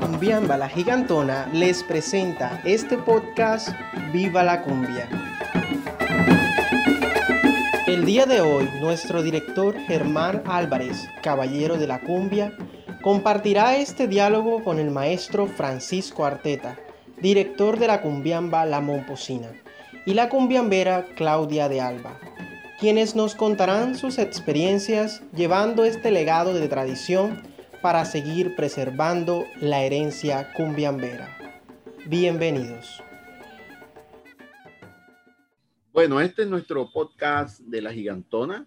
Cumbiamba La Gigantona les presenta este podcast Viva la Cumbia. El día de hoy, nuestro director Germán Álvarez, caballero de la cumbia, compartirá este diálogo con el maestro Francisco Arteta, director de la cumbiamba La Momposina, y la cumbiambera Claudia de Alba, quienes nos contarán sus experiencias llevando este legado de tradición para seguir preservando la herencia cumbiambera. Bienvenidos. Bueno, este es nuestro podcast de la gigantona,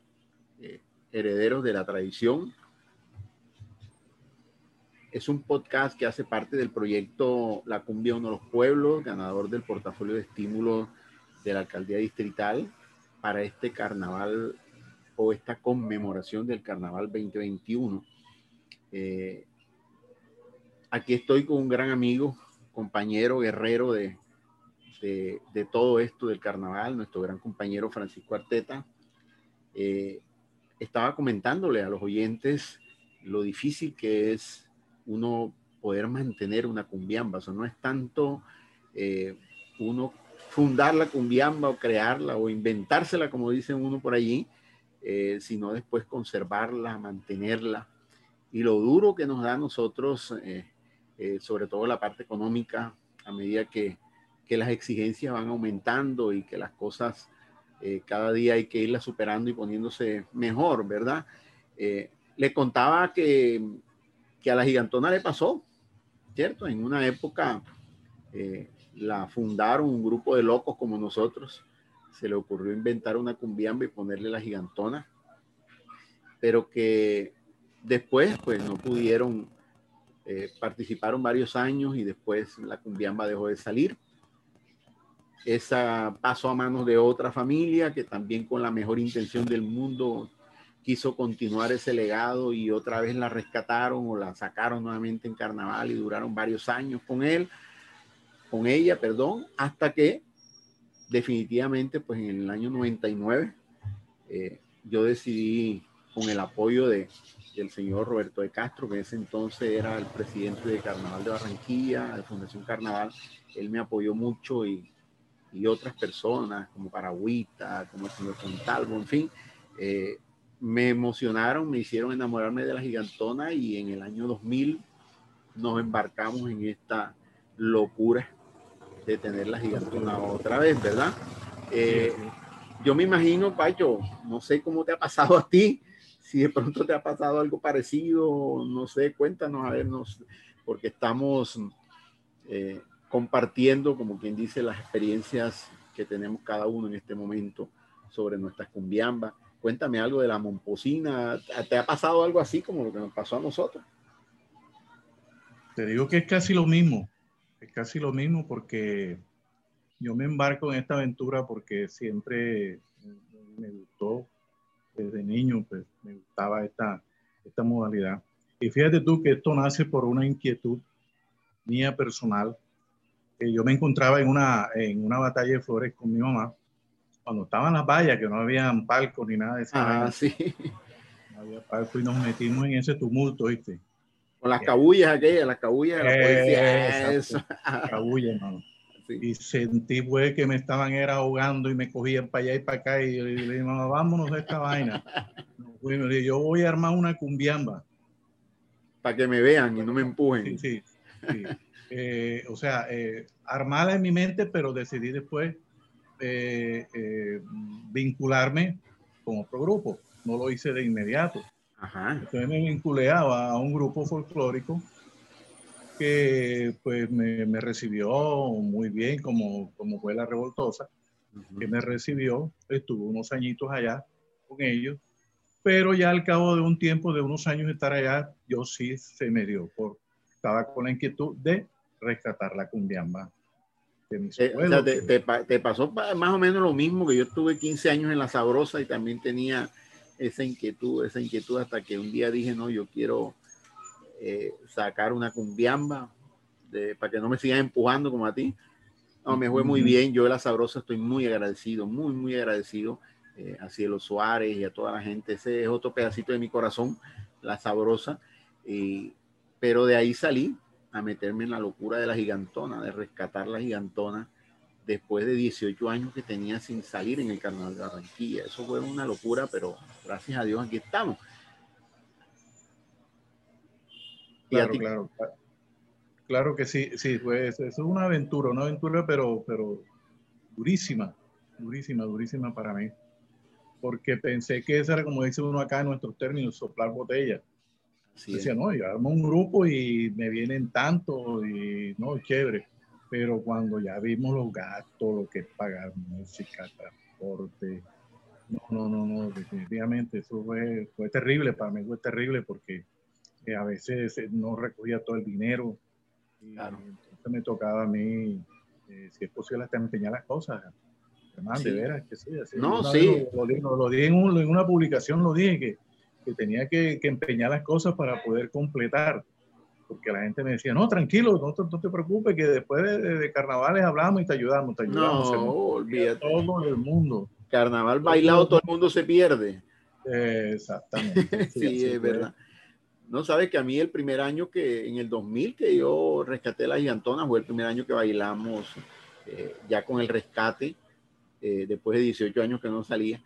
eh, herederos de la tradición. Es un podcast que hace parte del proyecto La Cumbia Uno de los Pueblos, ganador del portafolio de estímulos de la alcaldía distrital para este carnaval o esta conmemoración del carnaval 2021. Eh, aquí estoy con un gran amigo, compañero, guerrero de, todo esto del carnaval, nuestro gran compañero Francisco Arteta. Eh, estaba comentándole a los oyentes lo difícil que es uno poder mantener una cumbiamba. O no es tanto eh, uno fundar la cumbiamba o crearla o inventársela, como dicen uno por allí, sino después conservarla, mantenerla. Y lo duro que nos da a nosotros, eh, eh, sobre todo la parte económica, a medida que, que, las exigencias van aumentando y que las cosas cada día hay que irlas superando y poniéndose mejor, ¿verdad? le contaba que, que a la gigantona le pasó, ¿cierto? En una época la fundaron un grupo de locos como nosotros. Se le ocurrió inventar una cumbiamba y ponerle la gigantona, pero que después pues no pudieron, eh, participaron varios años y después la cumbiamba dejó de salir. Esa pasó a manos de otra familia que también con la mejor intención del mundo quiso continuar ese legado y otra vez la rescataron o la sacaron nuevamente en carnaval y duraron varios años con él con ella, perdón, hasta que definitivamente, pues en el año 99, eh, yo decidí, con el apoyo de, del señor Roberto de Castro, que en ese entonces era el presidente de Carnaval de Barranquilla, de Fundación Carnaval, él me apoyó mucho y, y otras personas como Paragüita, como el señor Fontalvo, en fin, eh, me emocionaron, me hicieron enamorarme de la gigantona y en el año 2000 nos embarcamos en esta locura de tener la gigantona otra vez, ¿verdad? Eh, yo me imagino, Pacho, no sé cómo te ha pasado a ti, si de pronto te ha pasado algo parecido, no sé, cuéntanos, a vernos, porque estamos eh, compartiendo, como quien dice, las experiencias que tenemos cada uno en este momento sobre nuestras cumbiambas. Cuéntame algo de la momposina. ¿Te ha pasado algo así como lo que nos pasó a nosotros? Te digo que es casi lo mismo es casi lo mismo porque yo me embarco en esta aventura porque siempre me gustó desde niño, pues me gustaba esta, esta modalidad. Y fíjate tú que esto nace por una inquietud mía personal. Yo me encontraba en una, en una batalla de flores con mi mamá, cuando estaban las vallas, que no había palcos ni nada de eso. Ah, sí. No había palco y nos metimos en ese tumulto, ¿viste? Con las cabullas aquellas, las cabullas de la policía. Eso. Cabullas, Y sentí pues que me estaban era ahogando y me cogían para allá y para acá y, le dije, mamá, vámonos de esta vaina. Y me dije, yo voy a armar una cumbiamba. Para que me vean y no me empujen. Sí, sí. Eh, o sea, eh, armarla en mi mente, pero decidí después eh, eh, vincularme con otro grupo. No lo hice de inmediato. Entonces me vinculé a, un grupo folclórico que pues me, recibió muy bien como, como fue la revoltosa, que me recibió, estuve unos añitos allá con ellos, pero ya al cabo de un tiempo, de unos años de estar allá, yo sí se me dio, por, estaba con la inquietud de rescatar la cumbiamba. Eh, o sea, te, te, pasó más o menos lo mismo que yo estuve 15 años en La Sabrosa y también tenía esa inquietud, esa inquietud hasta que un día dije, no, yo quiero eh, sacar una cumbiamba de, para que no me sigan empujando como a ti. No, me fue muy bien. Yo de la Sabrosa estoy muy agradecido, muy, muy agradecido eh, a Cielo Suárez y a toda la gente. Ese es otro pedacito de mi corazón, la Sabrosa. pero de ahí salí a meterme en la locura de la gigantona, de rescatar la gigantona después de 18 años que tenía sin salir en el Carnaval de Barranquilla. Eso fue una locura, pero gracias a Dios aquí estamos. Claro, claro, claro. que sí, sí, pues es una aventura, una aventura, pero, pero durísima, durísima, durísima para mí. Porque pensé que esa era, como dice uno acá en nuestros términos, soplar botella. Decía, no, yo armo un grupo y me vienen tanto y no, chévere. Pero cuando ya vimos los gastos, lo que es pagar música, transporte, no, no, no, no, definitivamente eso fue, fue terrible, para mí fue terrible porque eh, a veces eh, no recogía todo el dinero. Y entonces me tocaba a mí, eh, si es posible, hasta empeñar las cosas. Además, de veras que sí. no, sí. Lo, dije en, una publicación, lo dije que, que tenía que, que, empeñar las cosas para poder completar. Porque la gente me decía, no, tranquilo, no, no te preocupes, que después de, carnavales hablamos y te ayudamos, te ayudamos. No, olvídate. Todo el mundo. Carnaval bailado, todo el mundo se pierde. exactamente. Sí, es verdad. No sabes que a mí el primer año que, en el 2000 que yo rescaté la gigantona, fue el primer año que bailamos eh, ya con el rescate, eh, después de 18 años que no salía.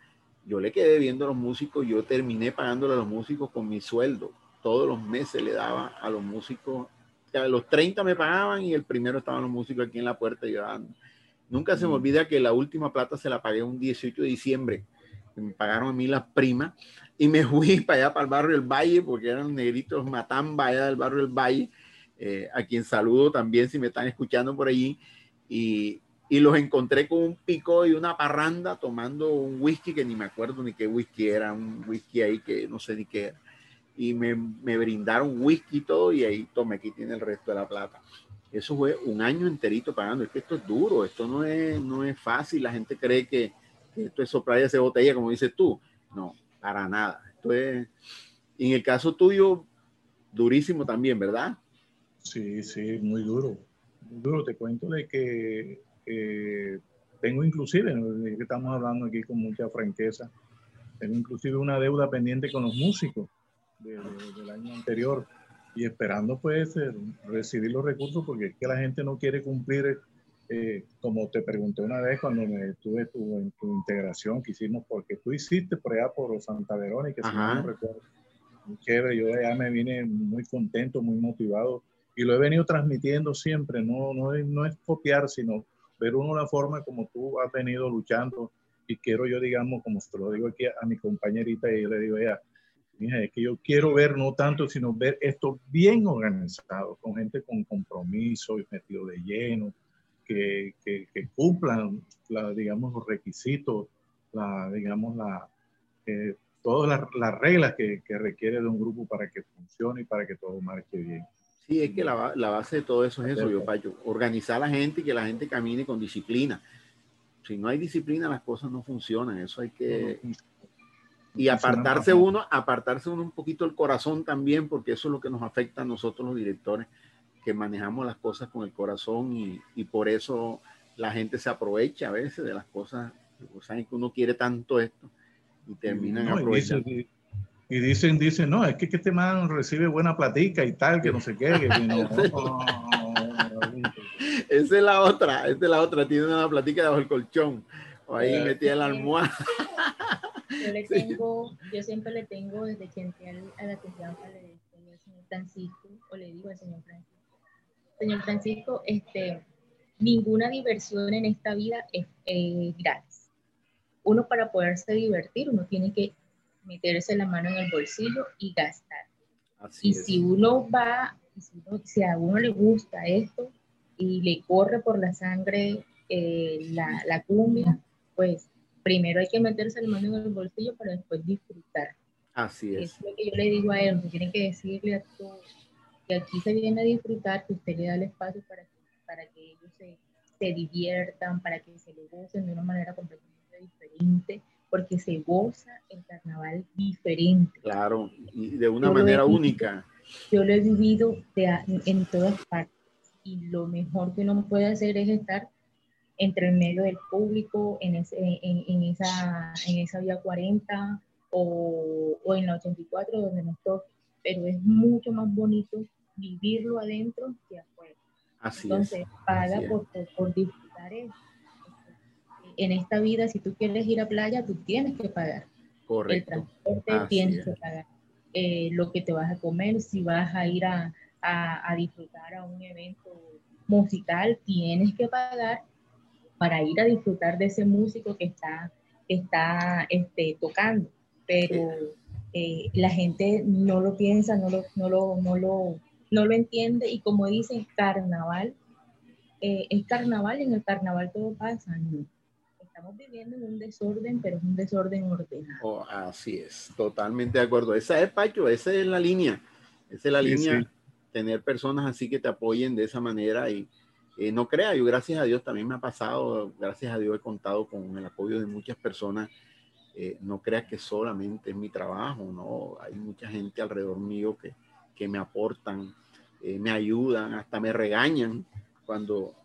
Yo le quedé viendo a los músicos, yo terminé pagándole a los músicos con mi sueldo. Todos los meses le daba a los músicos, a los 30 me pagaban y el primero estaban los músicos aquí en la puerta llorando. Nunca se me mm. olvida que la última plata se la pagué un 18 de diciembre. Me pagaron a mí las primas y me fui para allá, para el barrio del Valle, porque eran negritos matamba allá del barrio del Valle, eh, a quien saludo también si me están escuchando por allí, y, y, los encontré con un pico y una parranda tomando un whisky que ni me acuerdo ni qué whisky era, un whisky ahí que no sé ni qué era, y me, me brindaron whisky y todo, y ahí tome, aquí tiene el resto de la plata. Eso fue un año enterito pagando. Es que esto es duro, esto no es, no es fácil. La gente cree que, esto es soplar y hacer botella, como dices tú. No, para nada. Esto en el caso tuyo, durísimo también, ¿verdad? Sí, sí, muy duro. Muy duro. Te cuento de que tengo inclusive, estamos hablando aquí con mucha franqueza, tengo inclusive una deuda pendiente con los músicos del año anterior y esperando pues eh, recibir los recursos porque es que la gente no quiere cumplir eh, como te pregunté una vez cuando me estuve tu, en tu integración que hicimos, porque tú hiciste por allá por Santa Verónica, si no, recuerdo. Muy chévere, yo ya me vine muy contento, muy motivado y lo he venido transmitiendo siempre, no, no, es, no es copiar, sino ver uno la forma como tú has venido luchando y quiero yo, digamos, como te lo digo aquí a, mi compañerita y yo le digo, ella, es que yo quiero ver no tanto, sino ver esto bien organizado, con gente con compromiso y metido de lleno, que, que, cumplan, la, digamos, los requisitos, la, digamos, la, eh, todas las, reglas que, que, requiere de un grupo para que funcione y para que todo marche bien. Sí, es que la, la base de todo eso es eso, yo, Pacho, organizar a la gente y que la gente camine con disciplina. Si no hay disciplina, las cosas no funcionan, eso hay que... Y apartarse uno, apartarse uno un poquito el corazón también, porque eso es lo que nos afecta a nosotros los directores que manejamos las cosas con el corazón y, y, por eso la gente se aprovecha a veces de las cosas, saben que uno quiere tanto esto y terminan aprovechando. Y, dicen, dicen, no, es que, este man recibe buena platica y tal, que no sé qué. esa es la otra, esa es la otra, tiene una platica debajo del colchón, o ahí metida la almohada. Yo le tengo, yo siempre le tengo desde que entré a la confianza, le digo al señor Francisco, o le digo al señor Francisco, señor Francisco, este, ninguna diversión en esta vida es gratis. Uno para poderse divertir, uno tiene que meterse la mano en el bolsillo y gastar. y si uno va, si, a uno le gusta esto y le corre por la sangre eh, la, la, cumbia, pues primero hay que meterse la mano en el bolsillo para después disfrutar. Así es. Es lo que yo le digo a él, tiene que decirle a todos que aquí se viene a disfrutar, que usted le da el espacio para que, para que ellos se, se diviertan, para que se lo gocen de una manera completamente diferente, porque se goza el carnaval diferente. Claro, y de una manera única. Yo lo he vivido en todas partes y lo mejor que uno puede hacer es estar entre el medio del público en, ese, en, en, esa, en esa vía 40 o, o en la 84 donde nos toque, pero es mucho más bonito vivirlo adentro que afuera. Así Entonces, es. paga así por, por, por disfrutar eso. En esta vida, si tú quieres ir a playa, tú tienes que pagar. El Correcto. transporte Así tienes es. que pagar. Eh, lo que te vas a comer, si vas a ir a, a, a disfrutar a un evento musical, tienes que pagar para ir a disfrutar de ese músico que está, que está este, tocando. Pero eh, la gente no lo piensa, no lo, no lo, no lo, no lo entiende y como dicen, carnaval, eh, es carnaval y en el carnaval todo pasa. No. Estamos viviendo en un desorden, pero es un desorden ordenado. Oh, así es, totalmente de acuerdo. Esa es, Pacho, esa es la línea. Esa es la Sí, línea. sí. Tener personas así que te apoyen de esa manera y eh, no crea, yo gracias a Dios también me ha pasado, gracias a Dios he contado con el apoyo de muchas personas. Eh, no creas que solamente es mi trabajo, no, hay mucha gente alrededor mío que, que me aportan, eh, me ayudan, hasta me regañan cuando,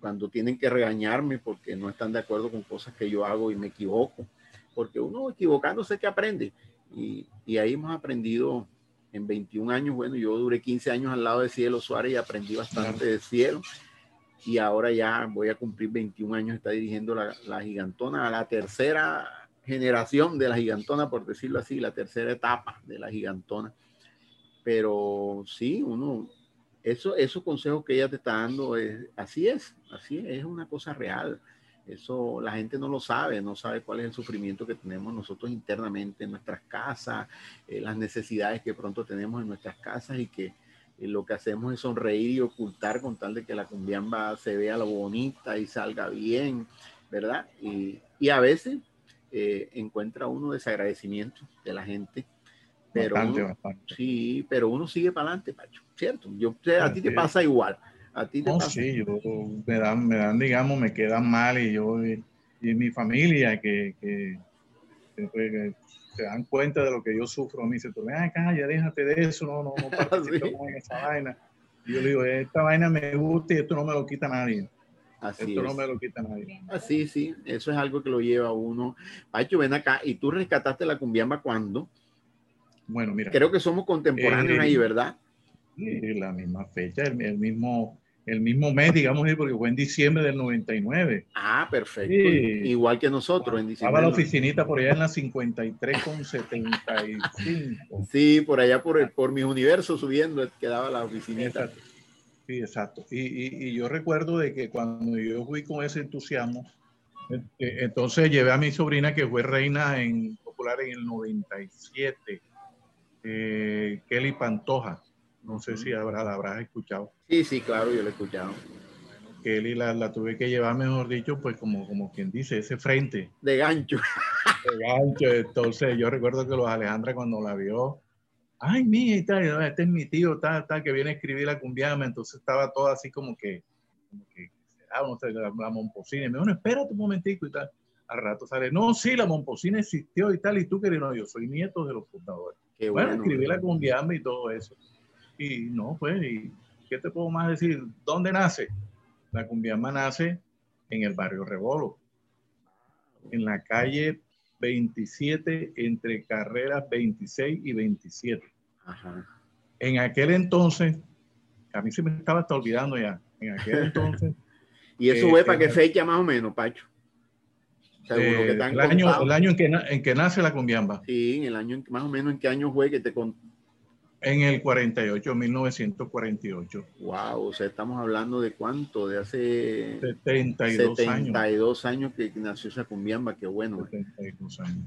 cuando tienen que regañarme porque no están de acuerdo con cosas que yo hago y me equivoco, porque uno equivocándose que aprende. Y, ahí hemos aprendido en 21 años, bueno, yo duré 15 años al lado de Cielo Suárez y aprendí bastante de Cielo. Y ahora ya voy a cumplir 21 años, está dirigiendo la, la gigantona, la tercera generación de la gigantona, por decirlo así, la tercera etapa de la gigantona. Pero sí, uno, eso, esos consejos que ella te está dando, es, así es, así es, es una cosa real. Eso la gente no lo sabe, no sabe cuál es el sufrimiento que tenemos nosotros internamente en nuestras casas, eh, las necesidades que pronto tenemos en nuestras casas y que eh, lo que hacemos es sonreír y ocultar con tal de que la cumbiamba se vea lo bonita y salga bien, ¿verdad? Y, y a veces eh, encuentra uno desagradecimiento de la gente, pero Bastante, uno- bastante. sí, pero uno sigue para adelante, Pacho, ¿cierto? Yo, a ti te pasa igual, a ti te No, pasa. sí, yo me dan, me dan, digamos, me quedan mal y yo y, y mi familia que, que, que, pues, que se dan cuenta de lo que yo sufro. Me dice, tú ven acá, ya déjate de eso, no, no, no participemos en esa vaina. Y yo le digo, esta vaina me gusta y esto no me lo quita nadie. Así Esto no es. me lo quita nadie. Así, sí, eso es algo que lo lleva a uno. Pacho, ven acá, y tú rescataste la cumbiamba cuando? Bueno, mira, Creo que somos contemporáneos Eh, ahí, ¿verdad? sí, la misma fecha, el, el mismo, el mismo mes, digamos, sí, porque fue en diciembre del 99. Ah, perfecto. Sí. Igual que nosotros en Estaba diciembre. la oficinita por allá en la 53 con 75. Sí, por allá por, el, por mis universos subiendo quedaba la oficinita. Exacto. Sí, exacto. Y, y- y yo recuerdo de que cuando yo fui con ese entusiasmo, eh, entonces llevé a mi sobrina que fue reina en popular en el 97, eh, Kelly Pantoja. No sé si habrá, la habrás escuchado. Sí, sí, claro, yo lo he escuchado. Kelly la, la tuve que llevar, mejor dicho, pues como, como quien dice, ese frente. De gancho. de gancho. Entonces yo recuerdo que los Alejandra cuando la vio, ay, mía, y tal, este es mi tío, tal, tal, que viene a escribir la cumbiama, entonces estaba todo así como que, como que ah, no sé, la, la momposina, y me dijo, no, espérate un momentico y tal. Al rato sale, no, sí, la momposina existió y tal, y tú que no, yo soy nieto de los fundadores. Qué Bueno, bueno. escribí la cumbiamba y todo eso. Y no, pues, y ¿qué te puedo más decir? ¿Dónde nace? La cumbiamba nace en el barrio Rebolo, en la calle 27, entre carreras 26 y 27. Ajá. En aquel entonces, a mí se me estaba hasta olvidando ya, en aquel entonces, ¿Y eso Eh, fue para que- qué fecha más o menos, Pacho? Que eh, han el, año, el año en que, en que nace la cumbiamba, Sí, en el año, más o menos en qué año fue que te con... en el 48, 1948, Wow, o sea, estamos hablando de cuánto, de hace 72 años. 72 años que nació esa cumbiamba, qué bueno. 72 años.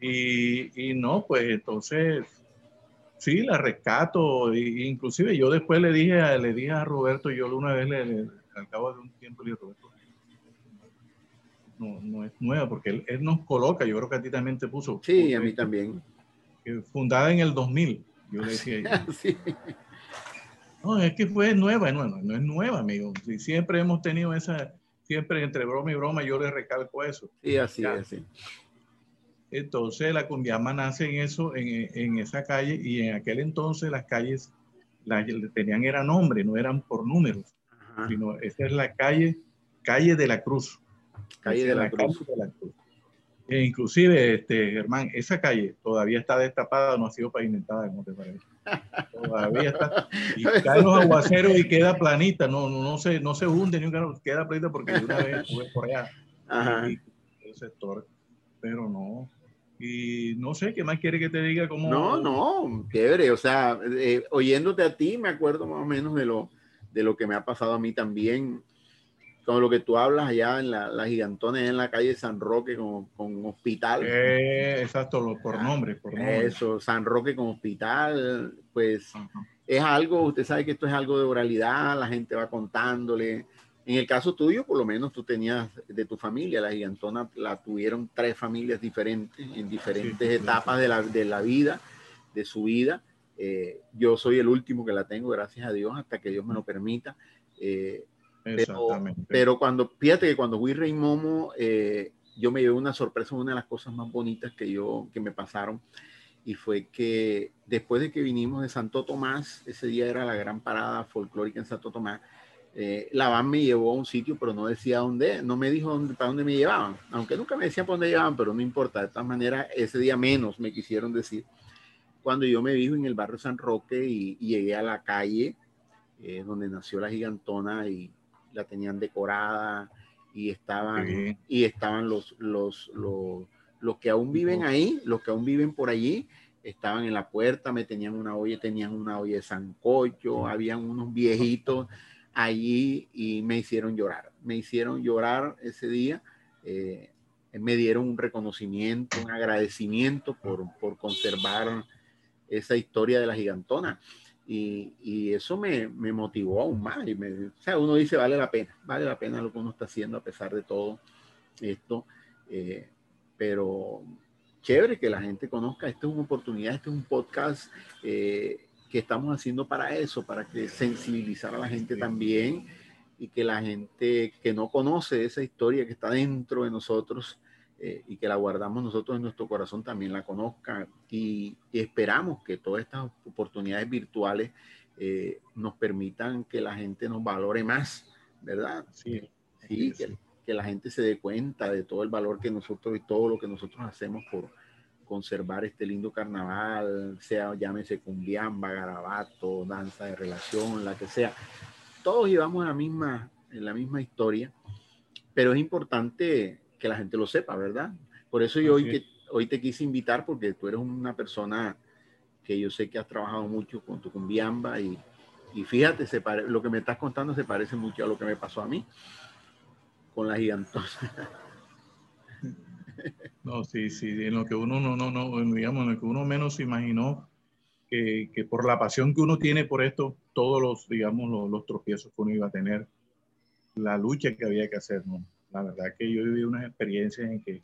Y, y no, pues entonces, sí, la rescato. Y, inclusive yo después le dije, a, le dije a Roberto, yo una vez, le, le- al cabo de un tiempo, le dije, Roberto, no, no es nueva, porque él, él nos coloca, yo creo que a ti también te puso. Sí, a mí también. Fundada en el 2000. Yo le decía, Sí. no, es que fue nueva, no, no, no es nueva, amigo. Si siempre hemos tenido esa, siempre entre broma y broma, yo le recalco eso. Sí, así es. sí. Entonces la cumbiamba nace en eso, en, en esa calle, y en aquel entonces las calles las tenían era nombre, no eran por números, Ajá. sino esa es la calle, calle de la Cruz. Calle de es la Cruz. calle de la Cruz. E inclusive, este, Germán, esa calle todavía está destapada, no ha sido pavimentada, ¿cómo te parece? Todavía está. Y caen los aguaceros y queda planita, no, no, no, se, no se hunde ni un queda planita porque una vez estuve por allá. Ajá. el sector, pero no. Y no sé, ¿qué más quiere que te diga? Cómo... No, no, chévere. O sea, eh, oyéndote a ti, me acuerdo más o menos de lo, de lo que me ha pasado a mí también con lo que tú hablas allá en la, la gigantona, en la calle San Roque con, con hospital. Eh, exacto, por ah, nombre, por nombre. Eso, San Roque con hospital, pues es algo, usted sabe que esto es algo de oralidad, la gente va contándole. En el caso tuyo, por lo menos tú tenías de tu familia, la gigantona la tuvieron tres familias diferentes, en diferentes etapas de la, de la vida, de su vida. Eh, yo soy el último que la tengo, gracias a Dios, hasta que Dios me lo permita. Eh, Exactamente. Pero, cuando, fíjate que cuando fui Rey Momo, eh, yo me llevé una sorpresa, una de las cosas más bonitas que yo, que me pasaron, y fue que después de que vinimos de Santo Tomás, ese día era la gran parada folclórica en Santo Tomás, eh, la van me llevó a un sitio, pero no decía dónde, no me dijo dónde, para dónde me llevaban, aunque nunca me decían para dónde llevaban, pero no importa, de todas maneras, ese día menos me quisieron decir. Cuando yo me vi en el barrio San Roque y, llegué a la calle eh, donde nació la gigantona y, la tenían decorada y estaban, y estaban los, los, los, que aún viven ahí, los que aún viven por allí, estaban en la puerta, me tenían una olla, tenían una olla de sancocho, habían unos viejitos allí y me hicieron llorar, me hicieron llorar ese día, eh, me dieron un reconocimiento, un agradecimiento por, por conservar esa historia de la gigantona. Y, eso me, me, motivó aún más. Y me, o sea, uno dice, vale la pena, vale la pena lo que uno está haciendo a pesar de todo esto. Eh, pero chévere que la gente conozca, esto es una oportunidad, este es un podcast eh, que estamos haciendo para eso, para que sensibilizar a la gente también y que la gente que no conoce esa historia que está dentro de nosotros, eh, y que la guardamos nosotros en nuestro corazón también la conozcan y, esperamos que todas estas oportunidades virtuales eh, nos permitan que la gente nos valore más, ¿verdad? Sí, sí, que, que, la gente se dé cuenta de todo el valor que nosotros y todo lo que nosotros hacemos por conservar este lindo carnaval, sea llámese cumbiamba, garabato, danza de relación, la que sea. Todos llevamos la misma, en la misma historia, pero es importante que la gente lo sepa, ¿verdad? Por eso yo hoy, que, hoy te quise invitar porque tú eres una persona que yo sé que has trabajado mucho con tu cumbiamba y, y fíjate, se lo que me estás contando se parece mucho a lo que me pasó a mí con la gigantosa. No, sí, sí, en lo que uno no, no, no, digamos, en lo que uno menos imaginó que, que, por la pasión que uno tiene por esto, todos los, digamos, los, los tropiezos que uno iba a tener, la lucha que había que hacer, ¿no? La verdad que yo viví unas experiencias en que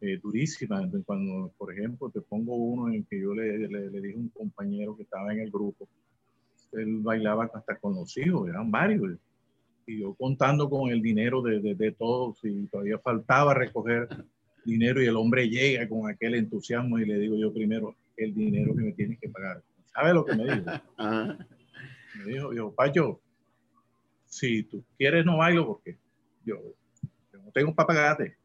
eh, durísimas. Cuando, por ejemplo, te pongo uno en que yo le, le, dije a un compañero que estaba en el grupo, él bailaba hasta con los hijos, eran varios. Y yo contando con el dinero de, de, de todos y todavía faltaba recoger dinero y el hombre llega con aquel entusiasmo y le digo yo primero, el dinero que me tienes que pagar. ¿Sabe lo que me dijo? Me dijo, yo, Pacho, si tú quieres no bailo porque yo tengo para pagarte.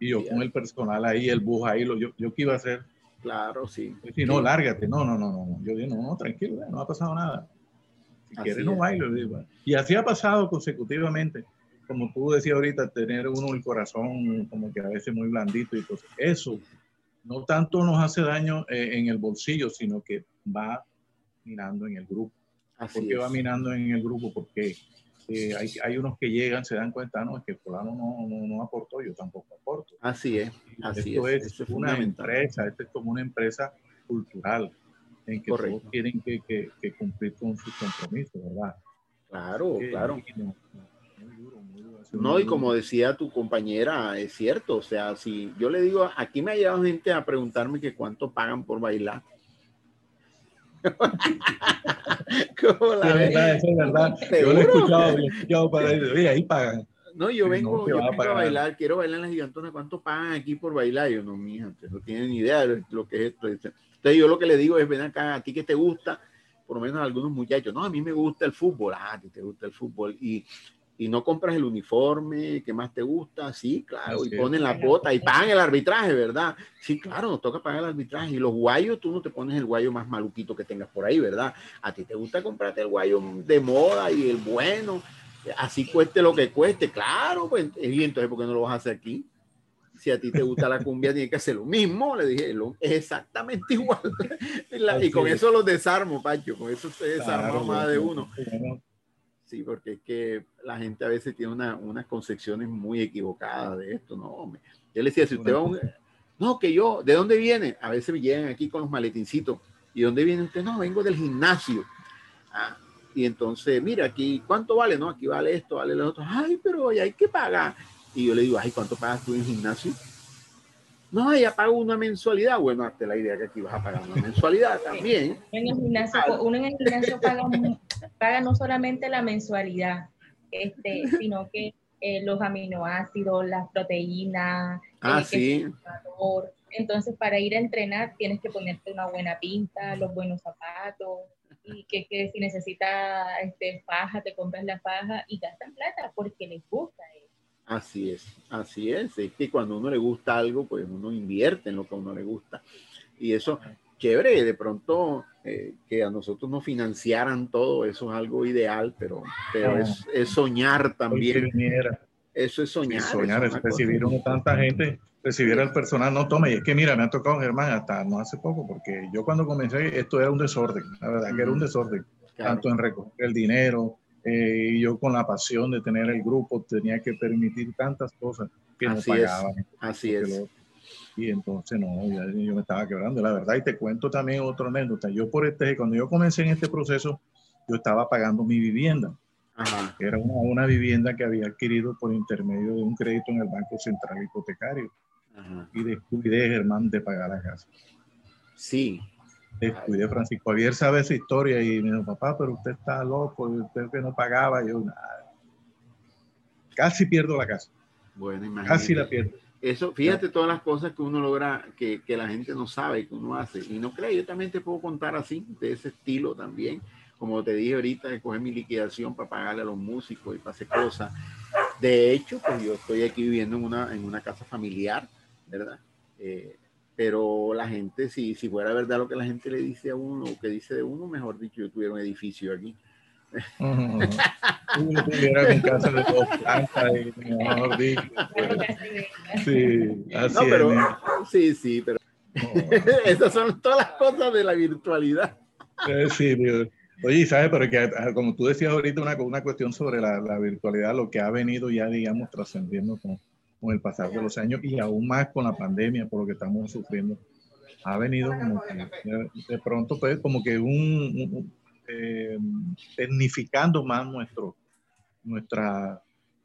Y yo con el personal ahí, el bus ahí, lo, yo, yo qué iba a hacer. Claro, sí. Si no, lárgate. No, no, no, no. Yo digo, no, no, tranquilo, no ha pasado nada. Si quieres, no bailo. Y así ha pasado consecutivamente. Como tú decías ahorita, tener uno el corazón como que a veces muy blandito y cosas. Eso no tanto nos hace daño eh, en el bolsillo, sino que va mirando en el grupo. Así ¿Por qué va mirando en el grupo? Porque hay, hay, unos que llegan, se dan cuenta, no, es que fulano no, no, no aportó, yo tampoco aporto. Así es, así esto es. es una empresa, esto es como una empresa cultural en que todos tienen que, que, que, cumplir con sus compromisos, ¿verdad? Claro, claro. No, y como decía tu compañera, es cierto, o sea, si yo le digo, aquí me ha llegado gente a preguntarme que cuánto pagan por bailar. ¿Cómo la ves? es verdad. Yo lo he escuchado, he escuchado para decir, ahí pagan. No, yo vengo, yo vengo a, bailar, quiero bailar en la gigantona, ¿cuánto pagan aquí por bailar? Yo no, mija, no tienen ni idea de lo que es esto. Entonces yo lo que le digo es, ven acá, a ti que te gusta, por lo menos a algunos muchachos, no, a mí me gusta el fútbol, ah, a ti te gusta el fútbol. Y, y no compras el uniforme que más te gusta, sí, claro, y ponen la cuota y pagan el arbitraje, ¿verdad? Sí, claro, nos toca pagar el arbitraje. Y los guayos, tú no te pones el guayo más maluquito que tengas por ahí, ¿verdad? A ti te gusta comprarte el guayo de moda y el bueno, así cueste lo que cueste, claro, pues, y entonces, ¿por qué no lo vas a hacer aquí? Si a ti te gusta la cumbia, tiene que hacer lo mismo. Le dije, es exactamente igual. y con eso los desarmo, Pacho. Con eso se desarma más de uno. Sí, porque es que la gente a veces tiene una, unas concepciones muy equivocadas de esto, ¿no? Yo le decía, si usted va a un... No, que yo, ¿de dónde viene? A veces me llegan aquí con los maletincitos. ¿Y dónde viene usted? No, vengo del gimnasio. Ah, y entonces, mira, aquí, ¿cuánto vale? No, aquí vale esto, vale lo otro. Ay, pero hay que pagar. Y yo le digo, ay, ¿cuánto pagas tú en gimnasio? No, ella paga una mensualidad. Bueno, hazte la idea que aquí vas a pagar una mensualidad también. En el gimnasio, uno en el gimnasio paga, no solamente la mensualidad, este, sino que eh, los aminoácidos, las proteínas, ah, el sí. Entonces, para ir a entrenar tienes que ponerte una buena pinta, los buenos zapatos, y que, que si necesitas este, faja, te compras la faja y gastan plata porque les gusta eso. Así es, así es. Es que cuando a uno le gusta algo, pues uno invierte en lo que a uno le gusta. Y eso, chévere, de pronto eh, que a nosotros nos financiaran todo, eso es algo ideal, pero, pero es, es, soñar también. Eso es soñar. soñar, es, recibir una tanta gente, recibir al personal, no tome, y es que mira, me ha tocado Germán hasta no hace poco, porque yo cuando comencé esto era un desorden, la verdad que era un desorden, tanto en recoger el dinero, eh, y yo con la pasión de tener el grupo tenía que permitir tantas cosas que no pagaban. así es. Y entonces no, yo me estaba quebrando, la verdad. Y te cuento también otra anécdota. Yo por este, cuando yo comencé en este proceso, yo estaba pagando mi vivienda. Era una, una, vivienda que había adquirido por intermedio de un crédito en el Banco Central Hipotecario. Y descuidé, Germán, de pagar la casa. Sí, descuidé Francisco Javier sabe esa historia y me dijo, papá, pero usted está loco, usted que no pagaba. yo, casi pierdo la casa. Bueno, imagínate. Casi la pierdo. Eso, fíjate todas las cosas que uno logra, que, que, la gente no sabe, que uno hace. Y no cree, yo también te puedo contar así, de ese estilo también. Como te dije ahorita, de coger mi liquidación para pagarle a los músicos y para hacer cosas. De hecho, pues yo estoy aquí viviendo en una, en una casa familiar, ¿verdad? Eh, pero la gente, si, si fuera verdad lo que la gente le dice a uno, o que dice de uno, mejor dicho, yo tuviera un edificio aquí. Yo tuviera mi casa de dos plantas, mejor dicho. Sí, así no, pero, sí, sí, pero esas son todas las cosas de la virtualidad. Eh, sí, Dios. Oye, ¿sabes? Pero que ah, como tú decías ahorita, una, una cuestión sobre la, la virtualidad, lo que ha venido ya, digamos, trascendiendo con, con el pasar de los años y aún más con la pandemia, por lo que estamos sufriendo, ha venido como de, pronto, pues, como que un, eh, tecnificando más nuestro, nuestra,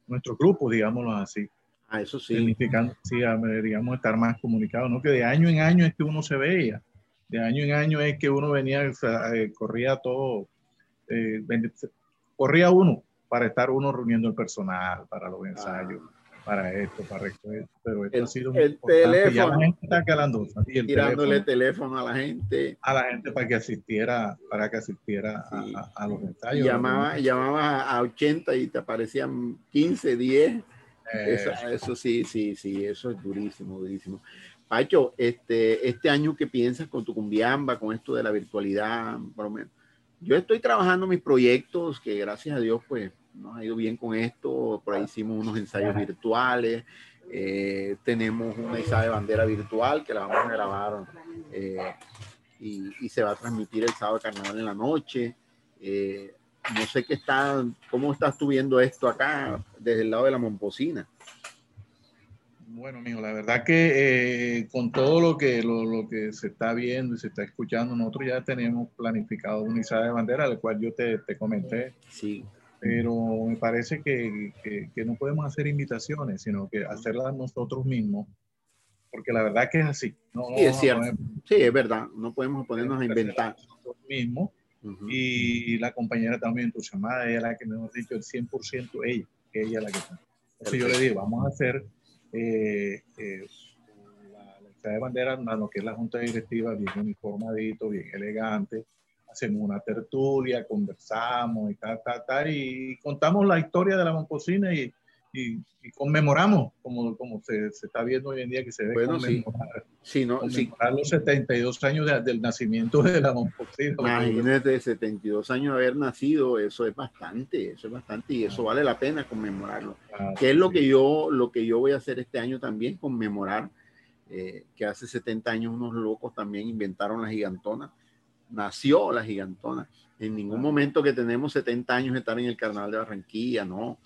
nuestro grupo, digámoslo así. Ah, eso sí. Tecnificando, sí, deberíamos estar más comunicados, ¿no? Que de año en año es que uno se veía, de año en año es que uno venía, eh, corría todo, eh, corría uno para estar uno reuniendo el personal, para los ensayos. Ah para esto, para recoger, pero esto el, ha sido el teléfono. la gente está calando, y el tirándole teléfono, a la gente. A la gente para que asistiera, para que asistiera a, los ensayos. Llamaba, llamaba a 80 y te aparecían 15, 10. Eso, eso, sí, sí, sí, eso es durísimo, durísimo. Pacho, este, este año que piensas con tu cumbiamba, con esto de la virtualidad, por lo menos. Yo estoy trabajando mis proyectos que gracias a Dios, pues nos ha ido bien con esto, por ahí hicimos unos ensayos virtuales, eh, tenemos una Isa de bandera virtual que la vamos a grabar eh, y, se va a transmitir el sábado carnaval en la noche. Eh, no sé qué está, cómo estás tú viendo esto acá desde el lado de la Momposina. Bueno, amigo, la verdad que con todo lo que, lo, lo, que se está viendo y se está escuchando, nosotros ya tenemos planificado una izada de bandera, al cual yo te, te comenté. Sí pero me parece que, que, no podemos hacer invitaciones, sino que hacerlas nosotros mismos, porque la verdad que es así. No, sí, es cierto. sí, es verdad. No podemos ponernos a inventar. Nosotros mismos. Y la compañera también entusiasmada, ella la que me hemos dicho el 100% ella, que ella la que está. Entonces yo le digo, vamos a hacer eh, eh, la, la de bandera, lo que es la junta directiva, bien uniformadito, bien elegante, hacemos una tertulia, conversamos y tal, tal, tal, y contamos la historia de la Momposina y, y, conmemoramos, como, como se, se, está viendo hoy en día que se ve bueno, conmemorar, sí. Sí, no, conmemorar los 72 años del nacimiento de la Momposina. Imagínate, 72 años de haber nacido, eso es bastante, eso es bastante, y eso vale la pena conmemorarlo. Ah, que es lo que, yo, lo que yo voy a hacer este año también, conmemorar eh, que hace 70 años unos locos también inventaron la gigantona. Nació la gigantona. En ningún momento que tenemos 70 años de estar en el Carnaval de Barranquilla, no.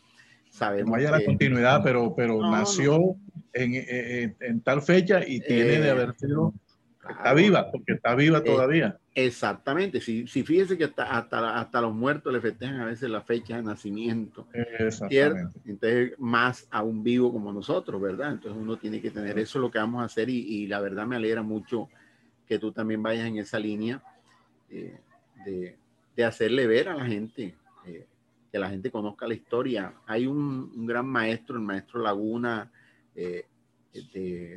Sabemos no haya la continuidad, pero, pero nació En, en, tal fecha y tiene de eh, haber sido Está viva, porque está viva eh, todavía. exactamente. Si, si fíjese que hasta, hasta, hasta, los muertos le festejan a veces la fecha de nacimiento. Exactamente. Entonces, más a un vivo como nosotros, ¿verdad? Entonces uno tiene que tener eso, lo que vamos a hacer y, y la verdad me alegra mucho que tú también vayas en esa línea eh, de, hacerle ver a la gente, eh, que la gente conozca la historia. Hay un, gran maestro, el maestro Laguna de,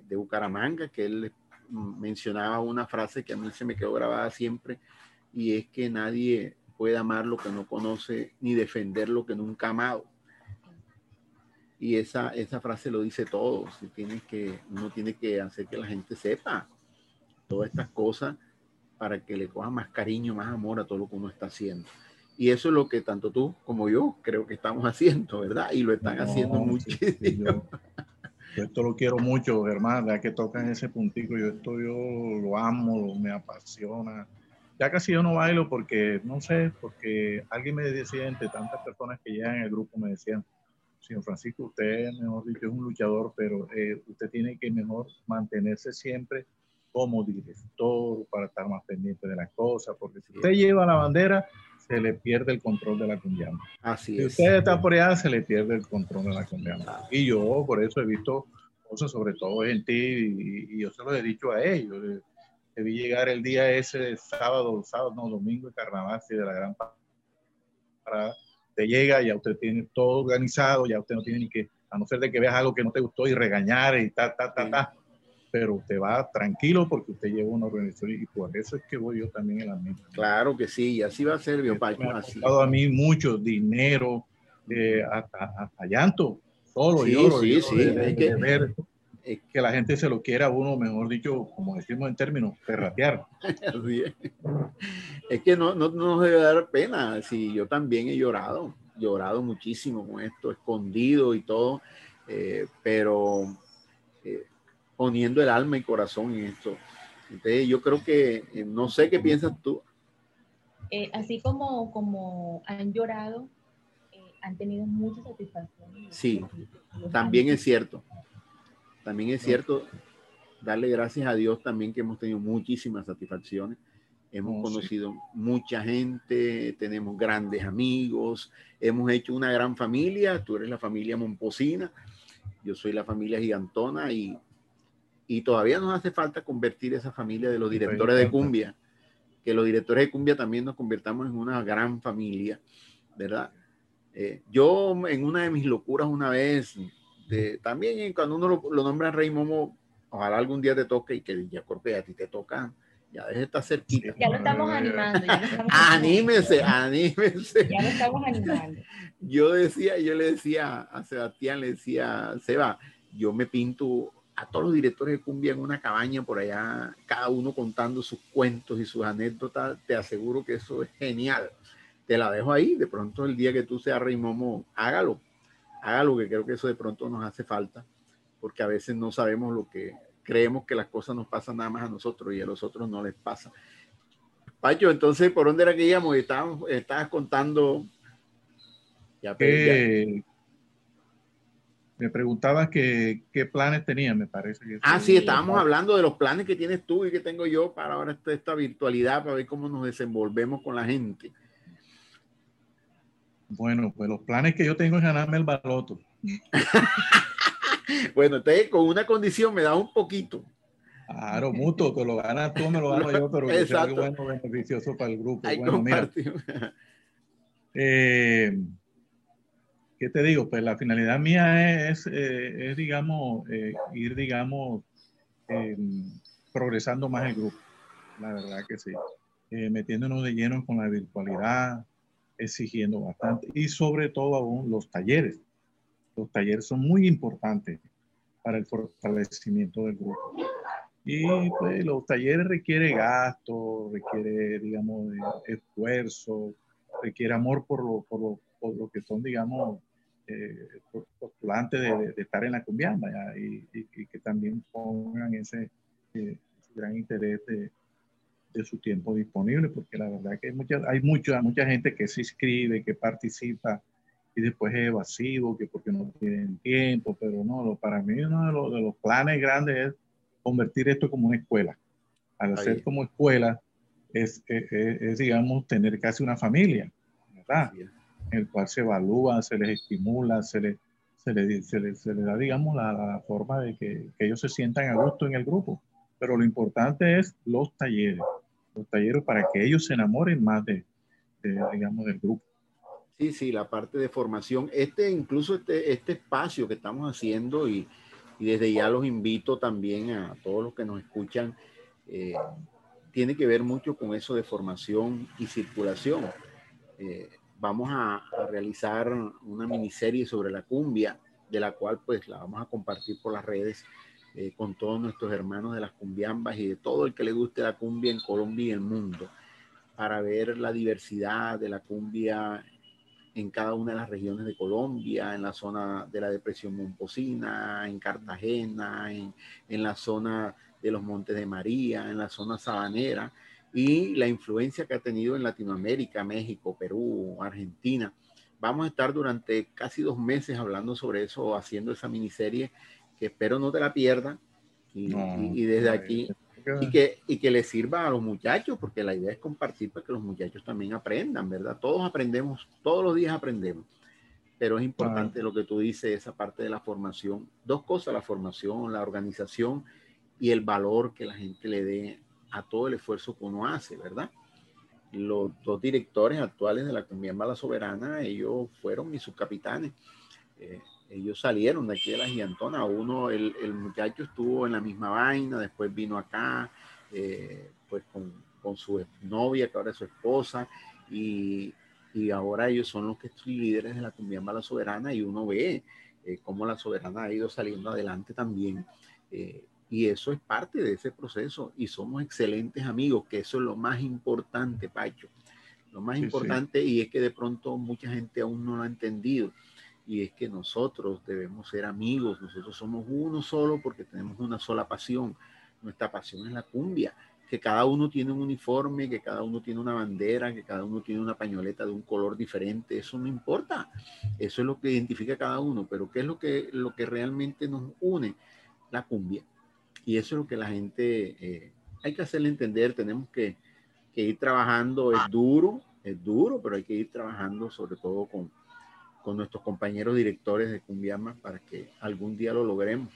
de Bucaramanga, que él mencionaba una frase que a mí se me quedó grabada siempre y es que nadie puede amar lo que no conoce ni defender lo que nunca ha amado. Y esa, esa frase lo dice todo. Si tienes que, uno tiene que hacer que la gente sepa todas estas cosas para que le coja más cariño, más amor a todo lo que uno está haciendo. Y eso es lo que tanto tú como yo creo que estamos haciendo, ¿verdad? Y lo están haciendo muchísimo. Yo esto lo quiero mucho, hermano, ya que tocan ese puntico, yo esto yo lo amo, me apasiona. Ya casi yo no bailo porque, no sé, porque alguien me decía, entre tantas personas que llegan en el grupo, me decían, señor Francisco, usted, mejor dicho, es un luchador, pero eh, usted tiene que mejor mantenerse siempre como director para estar más pendiente de las cosas, porque si usted lleva la bandera, se le pierde el control de la cumbiamba. Así si es. usted está por allá, se le pierde el control de la cumbiamba. Y yo por eso he visto cosas, sobre todo en ti, y, yo se lo he dicho a ellos. Te vi llegar el día ese, sábado, sábado, no, domingo de carnaval, de la gran parada. Te llega, ya usted tiene todo organizado, ya usted no tiene ni que, a no ser de que veas algo que no te gustó y regañar y ta, ta, ta, ta pero usted va tranquilo porque usted lleva una organización y por eso es que voy yo también en la misma. Claro que sí, y así va a ser, Biopacho. Me ha costado a mí mucho dinero, eh, hasta, llanto, solo sí, yo. Sí, sí, de, que, ver que la gente se lo quiera a uno, mejor dicho, como decimos en términos, perratear. es que no, no, no, nos debe dar pena, si yo también he llorado, llorado muchísimo con esto, escondido y todo, eh, pero... Eh, poniendo el alma y corazón en esto. Entonces, yo creo que, eh, no sé qué piensas tú. Eh, así como, como han llorado, eh, han tenido mucha satisfacción. Sí, también es cierto. También es cierto darle gracias a Dios también que hemos tenido muchísimas satisfacciones. Hemos oh, conocido mucha gente, tenemos grandes amigos, hemos hecho una gran familia. Tú eres la familia Momposina, yo soy la familia Gigantona y y todavía nos hace falta convertir esa familia de los directores de cumbia, que los directores de cumbia también nos convirtamos en una gran familia, ¿verdad? Eh, yo en una de mis locuras una vez, de, también cuando uno lo, nombra Rey Momo, ojalá algún día te toque y que ya corpe a ti te toca, ya deje estar cerquita. Ya lo estamos animando. anímese, anímese. Ya lo estamos animando. Yo decía, yo le decía a Sebastián, le decía, Seba, yo me pinto a todos los directores de cumbia en una cabaña por allá, cada uno contando sus cuentos y sus anécdotas, te aseguro que eso es genial. Te la dejo ahí, de pronto el día que tú seas Rey Momo, hágalo, hágalo, que creo que eso de pronto nos hace falta, porque a veces no sabemos lo que creemos que las cosas nos pasan nada más a nosotros y a los otros no les pasa. Pacho, entonces, ¿por dónde era que íbamos? Estabas, contando... Ya, eh, me preguntabas qué planes tenía, me parece. Que ah, sí, estábamos hablando de los planes que tienes tú y que tengo yo para ahora esta, esta virtualidad, para ver cómo nos desenvolvemos con la gente. Bueno, pues los planes que yo tengo es ganarme el baloto. bueno, entonces con una condición me da un poquito. Claro, mutuo, que lo ganas tú, me lo gano yo, pero que sea algo bueno, beneficioso para el grupo. bueno, mira, eh, ¿qué te digo? Pues la finalidad mía es, eh, es digamos, eh, ir, digamos, em, progresando más el grupo. La verdad que sí. eh, metiéndonos de lleno con la virtualidad, exigiendo bastante y sobre todo aún los talleres. Los talleres son muy importantes para el fortalecimiento del grupo. Y pues los talleres requiere gasto, requiere, digamos, esfuerzo, requiere amor por lo, por lo, por lo que son, digamos, eh, postulantes de, estar en la cumbiamba y, y, que también pongan ese, eh, gran interés de, de, su tiempo disponible, porque la verdad que hay mucha, hay mucha, mucha gente que se inscribe, que participa y después es evasivo, que porque no tienen tiempo, pero no, para mí uno de los, de los planes grandes es convertir esto como una escuela. Al hacer como escuela es, es, es, digamos, tener casi una familia, ¿verdad? En el cual se evalúa, se les estimula, se les, se les, se les, se les da, digamos, la, la forma de que, que, ellos se sientan a gusto en el grupo. Pero lo importante es los talleres, los talleres para que ellos se enamoren más de, de digamos, del grupo. Sí, sí, la parte de formación. Este, incluso este, este espacio que estamos haciendo y, y desde ya los invito también a todos los que nos escuchan, eh, tiene que ver mucho con eso de formación y circulación. Eh, vamos a, realizar una miniserie sobre la cumbia, de la cual pues la vamos a compartir por las redes eh, con todos nuestros hermanos de las cumbiambas y de todo el que le guste la cumbia en Colombia y el mundo, para ver la diversidad de la cumbia en cada una de las regiones de Colombia, en la zona de la depresión Momposina, en Cartagena, en, en, la zona de los Montes de María, en la zona sabanera, y la influencia que ha tenido en Latinoamérica, México, Perú, Argentina. Vamos a estar durante casi dos meses hablando sobre eso, haciendo esa miniserie que espero no te la pierda. Y, no, y, y desde aquí y que, y que les sirva a los muchachos, porque la idea es compartir para que los muchachos también aprendan, ¿verdad? Todos aprendemos, todos los días aprendemos, pero es importante lo que tú dices, esa parte de la formación. Dos cosas, la formación, la organización y el valor que la gente le dé a todo el esfuerzo que uno hace, ¿verdad? Los dos directores actuales de la Comunidad Mala Soberana, ellos fueron mis subcapitanes. Eh, ellos salieron de aquí de la gigantona. Uno, el, muchacho estuvo en la misma vaina, después vino acá, eh, pues con, con, su novia, que ahora es su esposa, y, y, ahora ellos son los que son líderes de la Cumbiamba La Soberana, y uno ve eh, cómo la Soberana ha ido saliendo adelante también. Eh, y eso es parte de ese proceso, y somos excelentes amigos, que eso es lo más importante, Pacho. Lo más sí, importante, sí. y es que de pronto mucha gente aún no lo ha entendido y es que nosotros debemos ser amigos, nosotros somos uno solo porque tenemos una sola pasión, nuestra pasión es la cumbia, que cada uno tiene un uniforme, que cada uno tiene una bandera, que cada uno tiene una pañoleta de un color diferente, eso no importa, eso es lo que identifica a cada uno, pero ¿qué es lo que, lo que realmente nos une? La cumbia. Y eso es lo que la gente, eh, hay que hacerle entender, tenemos que, que ir trabajando, es duro, es duro, pero hay que ir trabajando sobre todo con, con nuestros compañeros directores de Cumbiama para que algún día lo logremos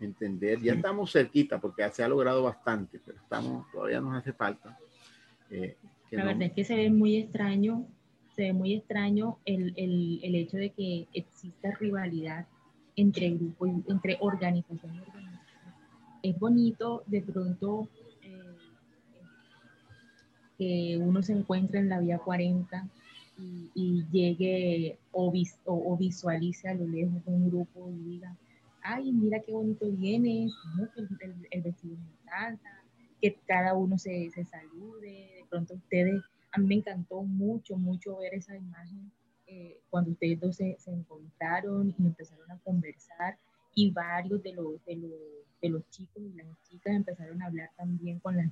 entender. Ya estamos cerquita porque se ha logrado bastante, pero estamos, todavía nos hace falta. Eh, La no... verdad es que se ve muy extraño, se ve muy extraño el, el, el hecho de que exista rivalidad entre grupos, entre organizaciones. Es bonito de pronto eh, que uno se encuentre en la vía 40 y, y llegue o, vis, o, visualice a lo lejos un grupo y diga, ay, mira qué bonito vienes, el, el, el, vestido me encanta, que cada uno se, se, salude, de pronto ustedes, a mí me encantó mucho, mucho ver esa imagen eh, cuando ustedes dos se, se, encontraron y empezaron a conversar y varios de los, de, los, de los chicos y las chicas empezaron a hablar también con la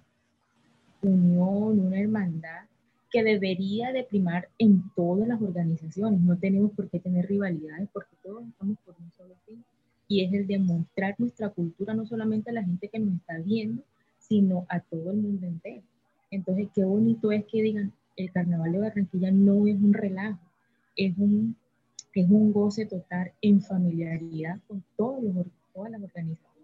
unión, una hermandad que debería de primar en todas las organizaciones. No tenemos por qué tener rivalidades porque todos estamos por un solo fin. Y es el demostrar nuestra cultura no solamente a la gente que nos está viendo, sino a todo el mundo entero. Entonces, qué bonito es que digan, el Carnaval de Barranquilla no es un relajo, es un, es un goce total en familiaridad con todos los, todas las organizaciones.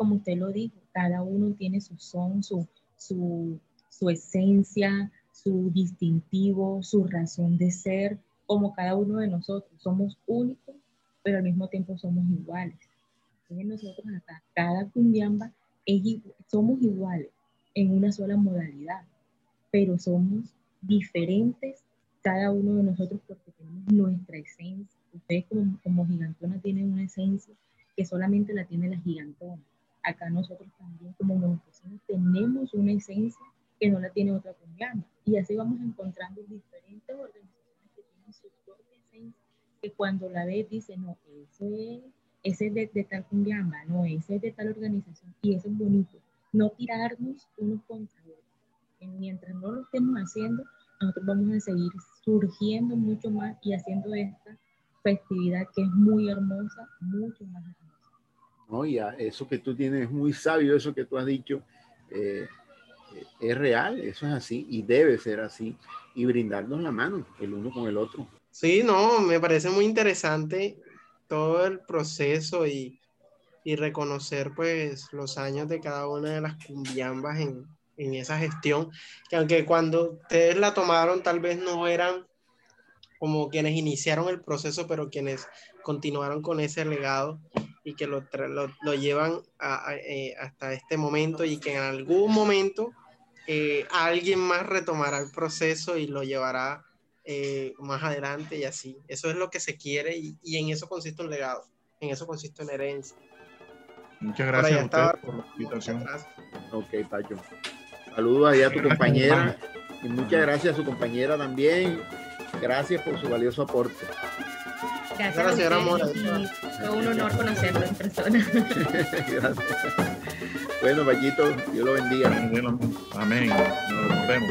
Como usted lo dijo, cada uno tiene su son, su, su, su esencia, su distintivo, su razón de ser, como cada uno de nosotros. Somos únicos, pero al mismo tiempo somos iguales. Nosotros acá, cada cumbiamba, es, somos iguales en una sola modalidad, pero somos diferentes cada uno de nosotros porque tenemos nuestra esencia. Ustedes como, como gigantona tienen una esencia que solamente la tiene la gigantona. Acá nosotros también como montesinos tenemos una esencia que no la tiene otra cumbiamba. Y así vamos encontrando diferentes organizaciones que tienen su propia esencia, que cuando la ves dice, no, ese es, ese es de, de tal cumbiamba, no, ese es de tal organización. Y eso es bonito. No tirarnos unos contra otros. Mientras no lo estemos haciendo, nosotros vamos a seguir surgiendo mucho más y haciendo esta festividad que es muy hermosa, mucho más hermosa. No, ya, eso que tú tienes es muy sabio, eso que tú has dicho, eh, es real, eso es así y debe ser así y brindarnos la mano el uno con el otro. Sí, no, me parece muy interesante todo el proceso y, y reconocer pues los años de cada una de las cumbiambas en, en esa gestión, que aunque cuando ustedes la tomaron tal vez no eran como quienes iniciaron el proceso, pero quienes continuaron con ese legado y que lo, lo, lo llevan a, a, eh, hasta este momento y que en algún momento eh, alguien más retomará el proceso y lo llevará eh, más adelante y así. Eso es lo que se quiere y, y, en eso consiste un legado, en eso consiste una herencia. Muchas gracias a usted por la invitación. Ok, Pacho. Saludos ahí a tu compañera y muchas gracias a su compañera también. Gracias por su valioso aporte. Gracias, gracias Mora. Fue un honor conocerlo en persona. gracias. Bueno, Pachito, Dios lo bendiga. Amén. Nos vemos.